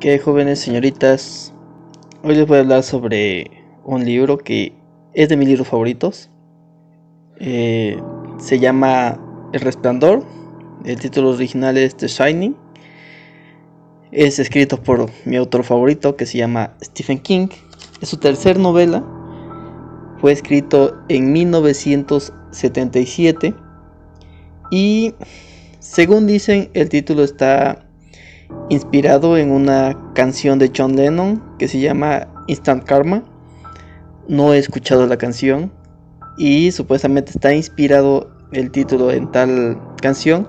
¿Qué jóvenes señoritas? Hoy les voy a hablar sobre un libro que es de mis libros favoritos. Eh, se llama El Resplandor. El título original es The Shining. Es escrito por mi autor favorito que se llama Stephen King. Es su tercer novela. Fue escrito en 1977. Y según dicen, el título está inspirado en una canción de John Lennon que se llama Instant Karma. No he escuchado la canción y supuestamente está inspirado el título en tal canción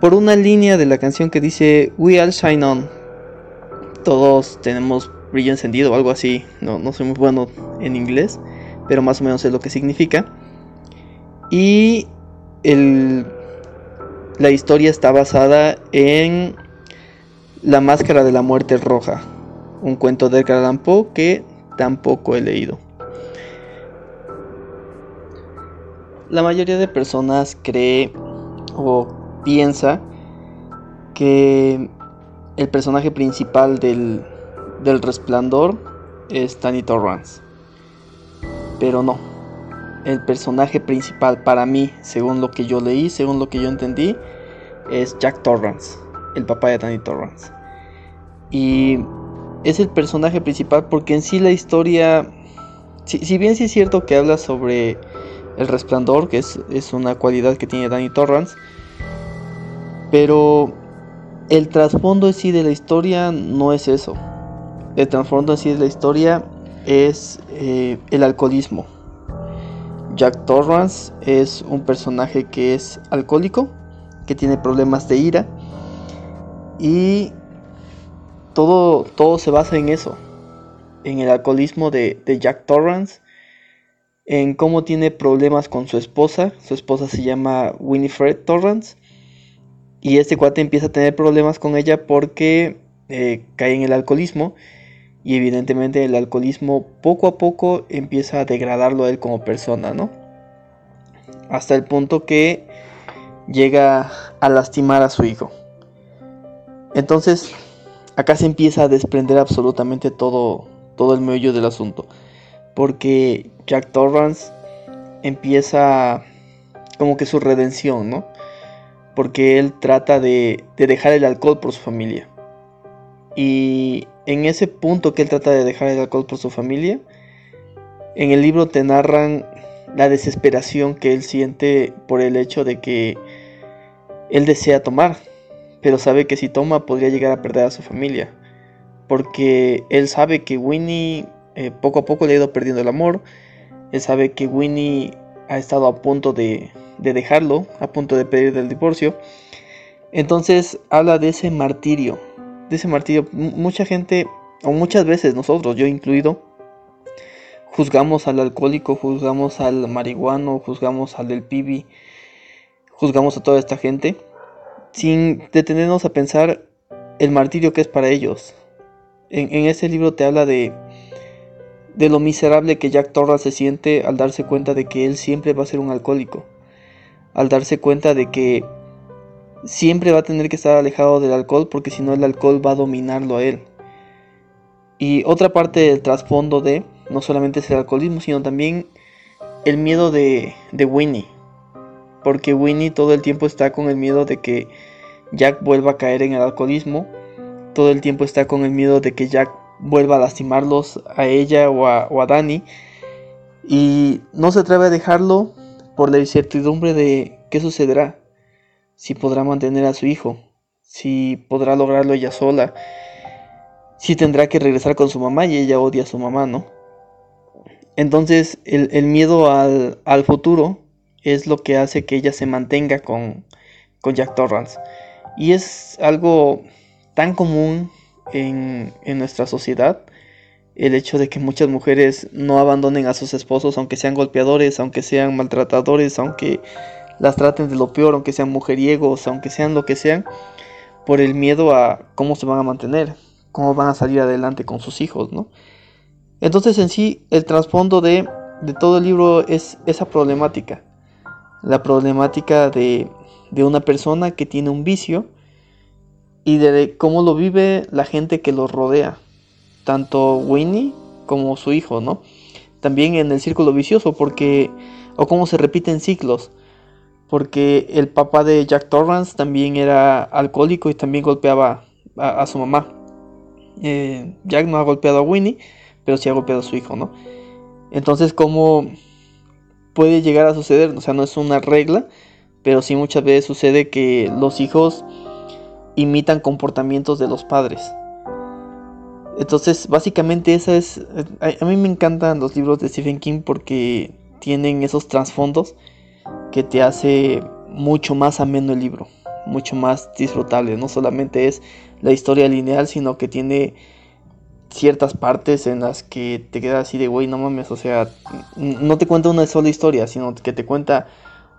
por una línea de la canción que dice We all shine on. Todos tenemos brillo encendido o algo así. No, no soy muy bueno en inglés, pero más o menos es lo que significa. Y el, la historia está basada en la Máscara de la Muerte Roja, un cuento de Edgar Allan Poe que tampoco he leído. La mayoría de personas cree o piensa que el personaje principal del, del resplandor es Danny Torrance. Pero no. El personaje principal para mí, según lo que yo leí, según lo que yo entendí, es Jack Torrance el papá de Danny Torrance. Y es el personaje principal porque en sí la historia, si, bien sí es cierto que habla sobre el resplandor, que es, es una cualidad que tiene Danny Torrance, pero el trasfondo en sí de la historia no es eso. El trasfondo en sí de la historia es eh, el alcoholismo. Jack Torrance es un personaje que es alcohólico, que tiene problemas de ira y todo, todo se basa en eso, en el alcoholismo de, Jack Torrance, en cómo tiene problemas con su esposa. Su esposa se llama Winifred Torrance. Y este cuate empieza a tener problemas con ella porque eh, cae en el alcoholismo. Y evidentemente el alcoholismo poco a poco empieza a degradarlo a él como persona, ¿no? Hasta el punto que llega a lastimar a su hijo. Entonces, acá se empieza a desprender absolutamente todo, todo el meollo del asunto. Porque Jack Torrance empieza como que su redención, ¿no? Porque él trata de, de dejar el alcohol por su familia. Y en ese punto que él trata de dejar el alcohol por su familia, en el libro te narran la desesperación que él siente por el hecho de que él desea tomar, pero sabe que si toma podría llegar a perder a su familia, porque él sabe que Winnie eh, poco a poco le ha ido perdiendo el amor, él sabe que Winnie ha estado a punto de, de dejarlo, a punto de pedir el divorcio, entonces habla de ese martirio, de ese martirio, mucha gente, o muchas veces nosotros, yo incluido, juzgamos al alcohólico, juzgamos al marihuano, juzgamos al del pibi, juzgamos a toda esta gente sin detenernos a pensar el martirio que es para ellos. En, ese libro te habla de, de lo miserable que Jack Torrance se siente al darse cuenta de que él siempre va a ser un alcohólico, al darse cuenta de que siempre va a tener que estar alejado del alcohol porque si no el alcohol va a dominarlo a él. Y otra parte del trasfondo de no solamente es el alcoholismo, sino también el miedo de, de Winnie porque Winnie todo el tiempo está con el miedo de que Jack vuelva a caer en el alcoholismo, todo el tiempo está con el miedo de que Jack vuelva a lastimarlos a ella o a, Danny, y no se atreve a dejarlo por la incertidumbre de qué sucederá, si podrá mantener a su hijo, si podrá lograrlo ella sola, si tendrá que regresar con su mamá y ella odia a su mamá, ¿no? Entonces el, miedo al, al futuro es lo que hace que ella se mantenga con, Jack Torrance. Y es algo tan común en, nuestra sociedad el hecho de que muchas mujeres no abandonen a sus esposos, aunque sean golpeadores, aunque sean maltratadores, aunque las traten de lo peor, aunque sean mujeriegos, aunque sean lo que sean, por el miedo a cómo se van a mantener, cómo van a salir adelante con sus hijos, ¿no? Entonces en sí el trasfondo de, de todo el libro es esa problemática la problemática de, una persona que tiene un vicio y de cómo lo vive la gente que lo rodea, tanto Winnie como su hijo, ¿no? También en el círculo vicioso, porque, o cómo se repiten ciclos, porque el papá de Jack Torrance también era alcohólico y también golpeaba a, su mamá. Eh, Jack no ha golpeado a Winnie, pero sí ha golpeado a su hijo, ¿no? Entonces, ¿cómo puede llegar a suceder? O sea, no es una regla, pero sí muchas veces sucede que los hijos imitan comportamientos de los padres. Entonces, básicamente esa es... A, mí me encantan los libros de Stephen King porque tienen esos trasfondos que te hace mucho más ameno el libro, mucho más disfrutable. No solamente es la historia lineal, sino que tiene ciertas partes en las que te quedas así de, güey, no mames, o sea, no te cuenta una sola historia, sino que te cuenta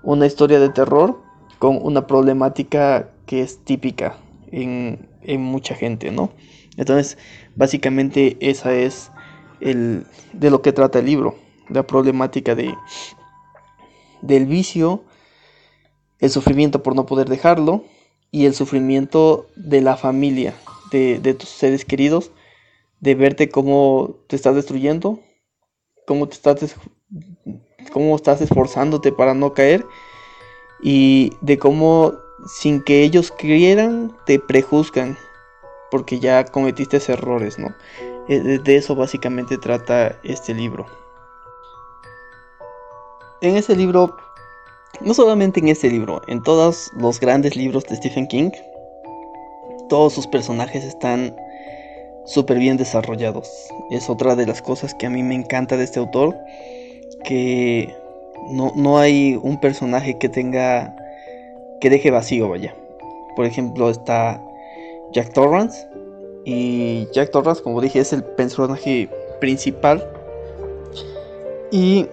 una historia de terror con una problemática que es típica en, mucha gente, ¿no? Entonces, básicamente esa es el, de lo que trata el libro, la problemática de, del vicio, el sufrimiento por no poder dejarlo y el sufrimiento de la familia, de, de tus seres queridos, de verte cómo te estás destruyendo, cómo te estás, cómo estás esforzándote para no caer y de cómo sin que ellos quieran te prejuzgan porque ya cometiste errores, ¿no? Eh, de eso básicamente trata este libro. En este libro, no solamente en este libro, en todos los grandes libros de Stephen King, todos sus personajes están súper bien desarrollados. Es otra de las cosas que a mí me encanta de este autor, que no, no hay un personaje que tenga que deje vacío, vaya. Por ejemplo, está Jack Torrance. Y Jack Torrance, como dije, es el personaje principal. Y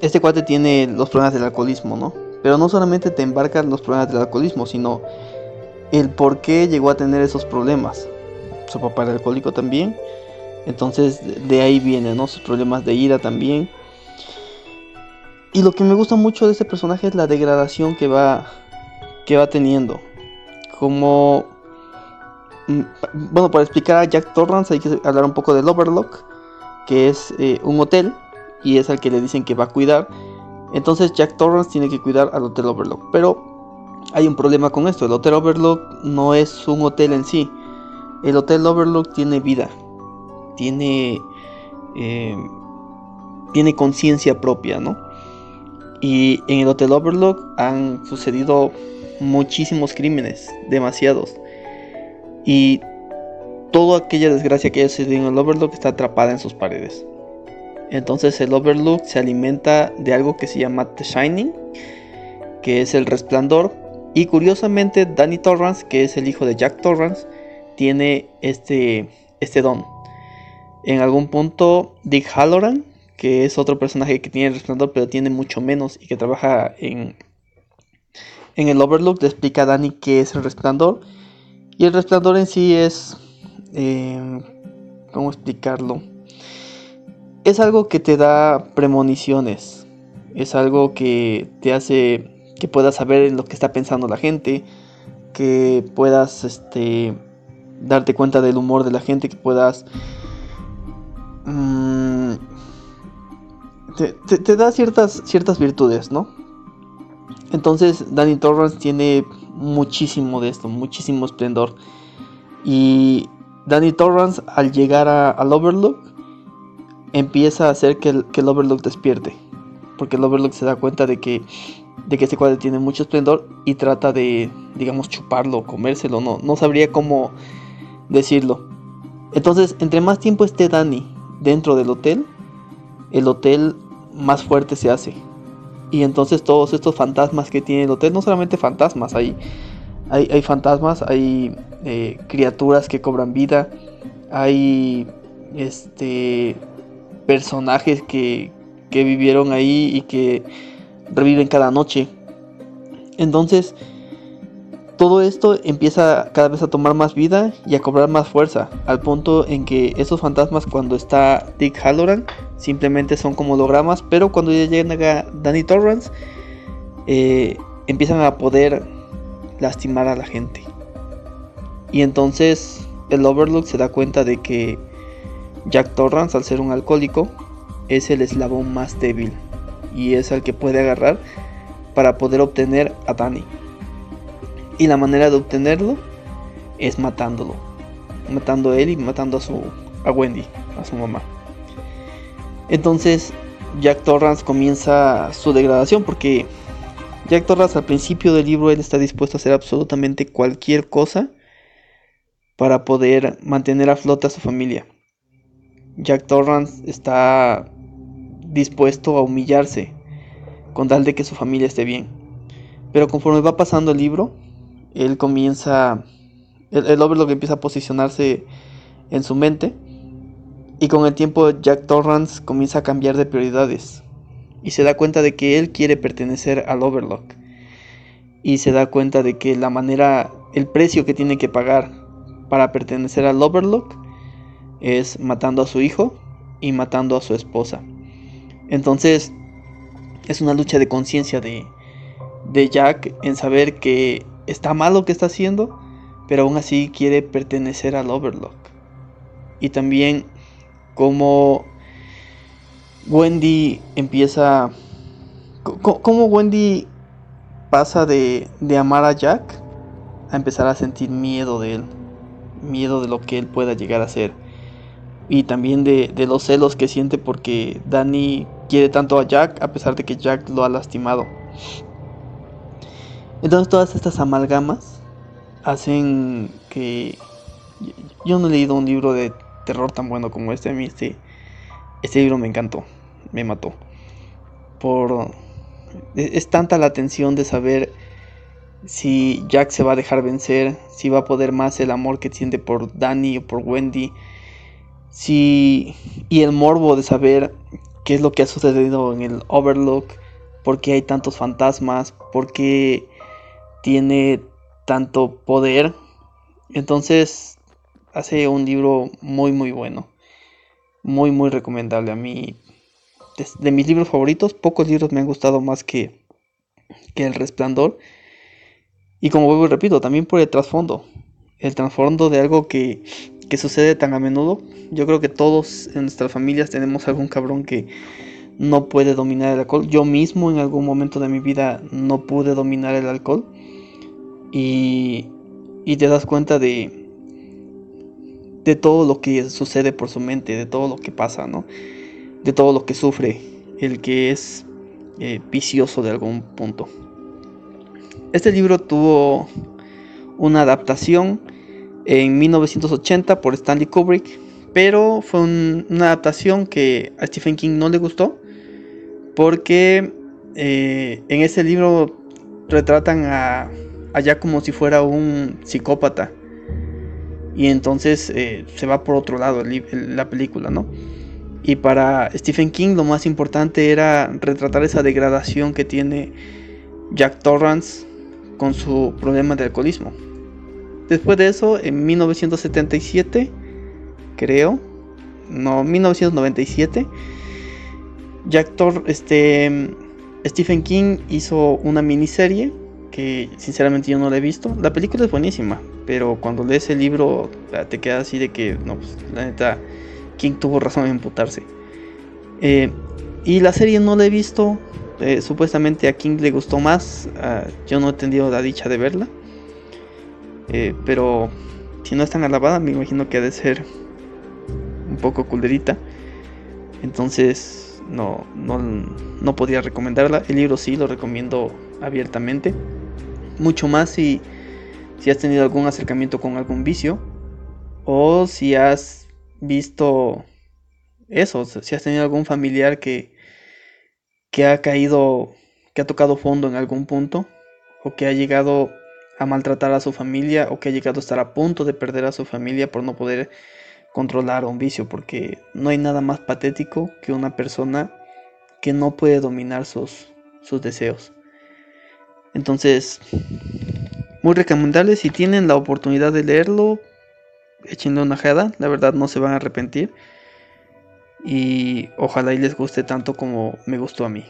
este cuate tiene los problemas del alcoholismo, ¿no? Pero no solamente te embarcan los problemas del alcoholismo, sino el por qué llegó a tener esos problemas. Su papá era alcohólico también. Entonces de ahí vienen, ¿no? Sus problemas de ira también. Y lo que me gusta mucho de este personaje es la degradación que va, que va teniendo. Como... Mm, bueno, para explicar a Jack Torrance hay que hablar un poco del Overlock, que es eh, un hotel y es al que le dicen que va a cuidar. Entonces Jack Torrance tiene que cuidar al Hotel Overlock. Pero hay un problema con esto. El Hotel Overlock no es un hotel en sí. El Hotel Overlook tiene vida. Tiene... Eh, tiene conciencia propia, ¿no? Y en el Hotel Overlook han sucedido muchísimos crímenes, demasiados. Y toda aquella desgracia que haya sucedido en el Overlook está atrapada en sus paredes. Entonces el Overlook se alimenta de algo que se llama The Shining, que es el resplandor. Y curiosamente Danny Torrance, que es el hijo de Jack Torrance, tiene este, este don. En algún punto Dick Halloran, que es otro personaje que tiene el resplandor, pero tiene mucho menos y que trabaja en, en el Overlook. Le explica a Dani qué es el resplandor. Y el resplandor en sí es. Eh, ¿Cómo explicarlo? Es algo que te da premoniciones. Es algo que te hace que puedas saber en lo que está pensando la gente. Que puedas este, darte cuenta del humor de la gente. Que puedas. Mmm, te, da ciertas, ciertas virtudes, ¿no? Entonces Danny Torrance tiene muchísimo de esto, muchísimo esplendor. Y Danny Torrance al llegar al Overlook empieza a hacer que el, Overlook despierte. Porque el Overlook se da cuenta de que, de que este cuadro tiene mucho esplendor y trata de, digamos, chuparlo, comérselo. No, no sabría cómo decirlo. Entonces, entre más tiempo esté Danny dentro del hotel, el hotel más fuerte se hace. Y entonces todos estos fantasmas que tiene el hotel, no solamente fantasmas, hay, hay, fantasmas, hay eh, criaturas que cobran vida, hay este personajes que, que vivieron ahí y que reviven cada noche. Entonces, todo esto empieza cada vez a tomar más vida y a cobrar más fuerza, al punto en que esos fantasmas cuando está Dick Halloran simplemente son como hologramas, pero cuando ya llega Danny Torrance eh, empiezan a poder lastimar a la gente. Y entonces el Overlook se da cuenta de que Jack Torrance, al ser un alcohólico, es el eslabón más débil y es el que puede agarrar para poder obtener a Danny. Y la manera de obtenerlo es matándolo, matando a él y matando a su a Wendy, a su mamá. Entonces Jack Torrance comienza su degradación porque Jack Torrance al principio del libro él está dispuesto a hacer absolutamente cualquier cosa para poder mantener a flote a su familia. Jack Torrance está dispuesto a humillarse con tal de que su familia esté bien. Pero conforme va pasando el libro, él comienza, el, Overlook empieza a posicionarse en su mente y con el tiempo Jack Torrance comienza a cambiar de prioridades y se da cuenta de que él quiere pertenecer al Overlock y se da cuenta de que la manera, el precio que tiene que pagar para pertenecer al Overlock es matando a su hijo y matando a su esposa. Entonces es una lucha de conciencia de, de Jack en saber que está mal lo que está haciendo, pero aún así quiere pertenecer al Overlock. Y también como Wendy empieza... Como Wendy pasa de, de amar a Jack a empezar a sentir miedo de él. Miedo de lo que él pueda llegar a ser. Y también de, de los celos que siente porque Danny quiere tanto a Jack a pesar de que Jack lo ha lastimado. Entonces todas estas amalgamas hacen que... Yo no he leído un libro de terror tan bueno como este. A mí este, este libro me encantó, me mató. Por... Es, tanta la tensión de saber si Jack se va a dejar vencer, si va a poder más el amor que siente por Danny o por Wendy. Si... Y el morbo de saber qué es lo que ha sucedido en el Overlook, por qué hay tantos fantasmas, por qué tiene tanto poder. Entonces hace un libro muy muy bueno. Muy muy recomendable a mí. De, mis libros favoritos, pocos libros me han gustado más que, que El Resplandor. Y como vuelvo y repito, también por el trasfondo. El trasfondo de algo que, que sucede tan a menudo. Yo creo que todos en nuestras familias tenemos algún cabrón que no puede dominar el alcohol. Yo mismo en algún momento de mi vida no pude dominar el alcohol. Y, y te das cuenta de, de todo lo que sucede por su mente, de todo lo que pasa, ¿no? De todo lo que sufre el que es eh, vicioso de algún punto. Este libro tuvo una adaptación en 1980 por Stanley Kubrick, pero fue una adaptación que a Stephen King no le gustó porque eh, en ese libro retratan a, a como si fuera un psicópata y entonces eh, se va por otro lado la película, ¿no? Y para Stephen King lo más importante era retratar esa degradación que tiene Jack Torrance con su problema de alcoholismo. Después de eso, en 1977, creo, no, 1997, Jack Tor este, Stephen King hizo una miniserie que sinceramente yo no la he visto. La película es buenísima, pero cuando lees el libro te queda así de que, no, pues la neta, King tuvo razón en imputarse. Eh, y la serie no la he visto, eh, supuestamente a King le gustó más, ah, yo no he tenido la dicha de verla. Eh, pero si no es tan alabada, me imagino que ha de ser un poco culerita. Entonces no, no, no podría recomendarla. El libro sí lo recomiendo abiertamente mucho más si, si has tenido algún acercamiento con algún vicio o si has visto eso, si has tenido algún familiar que, que ha caído, que ha tocado fondo en algún punto o que ha llegado a maltratar a su familia o que ha llegado a estar a punto de perder a su familia por no poder controlar un vicio, porque no hay nada más patético que una persona que no puede dominar sus, sus deseos. Entonces, muy recomendable. Si tienen la oportunidad de leerlo, échenle una jada. La verdad no se van a arrepentir. Y ojalá y les guste tanto como me gustó a mí.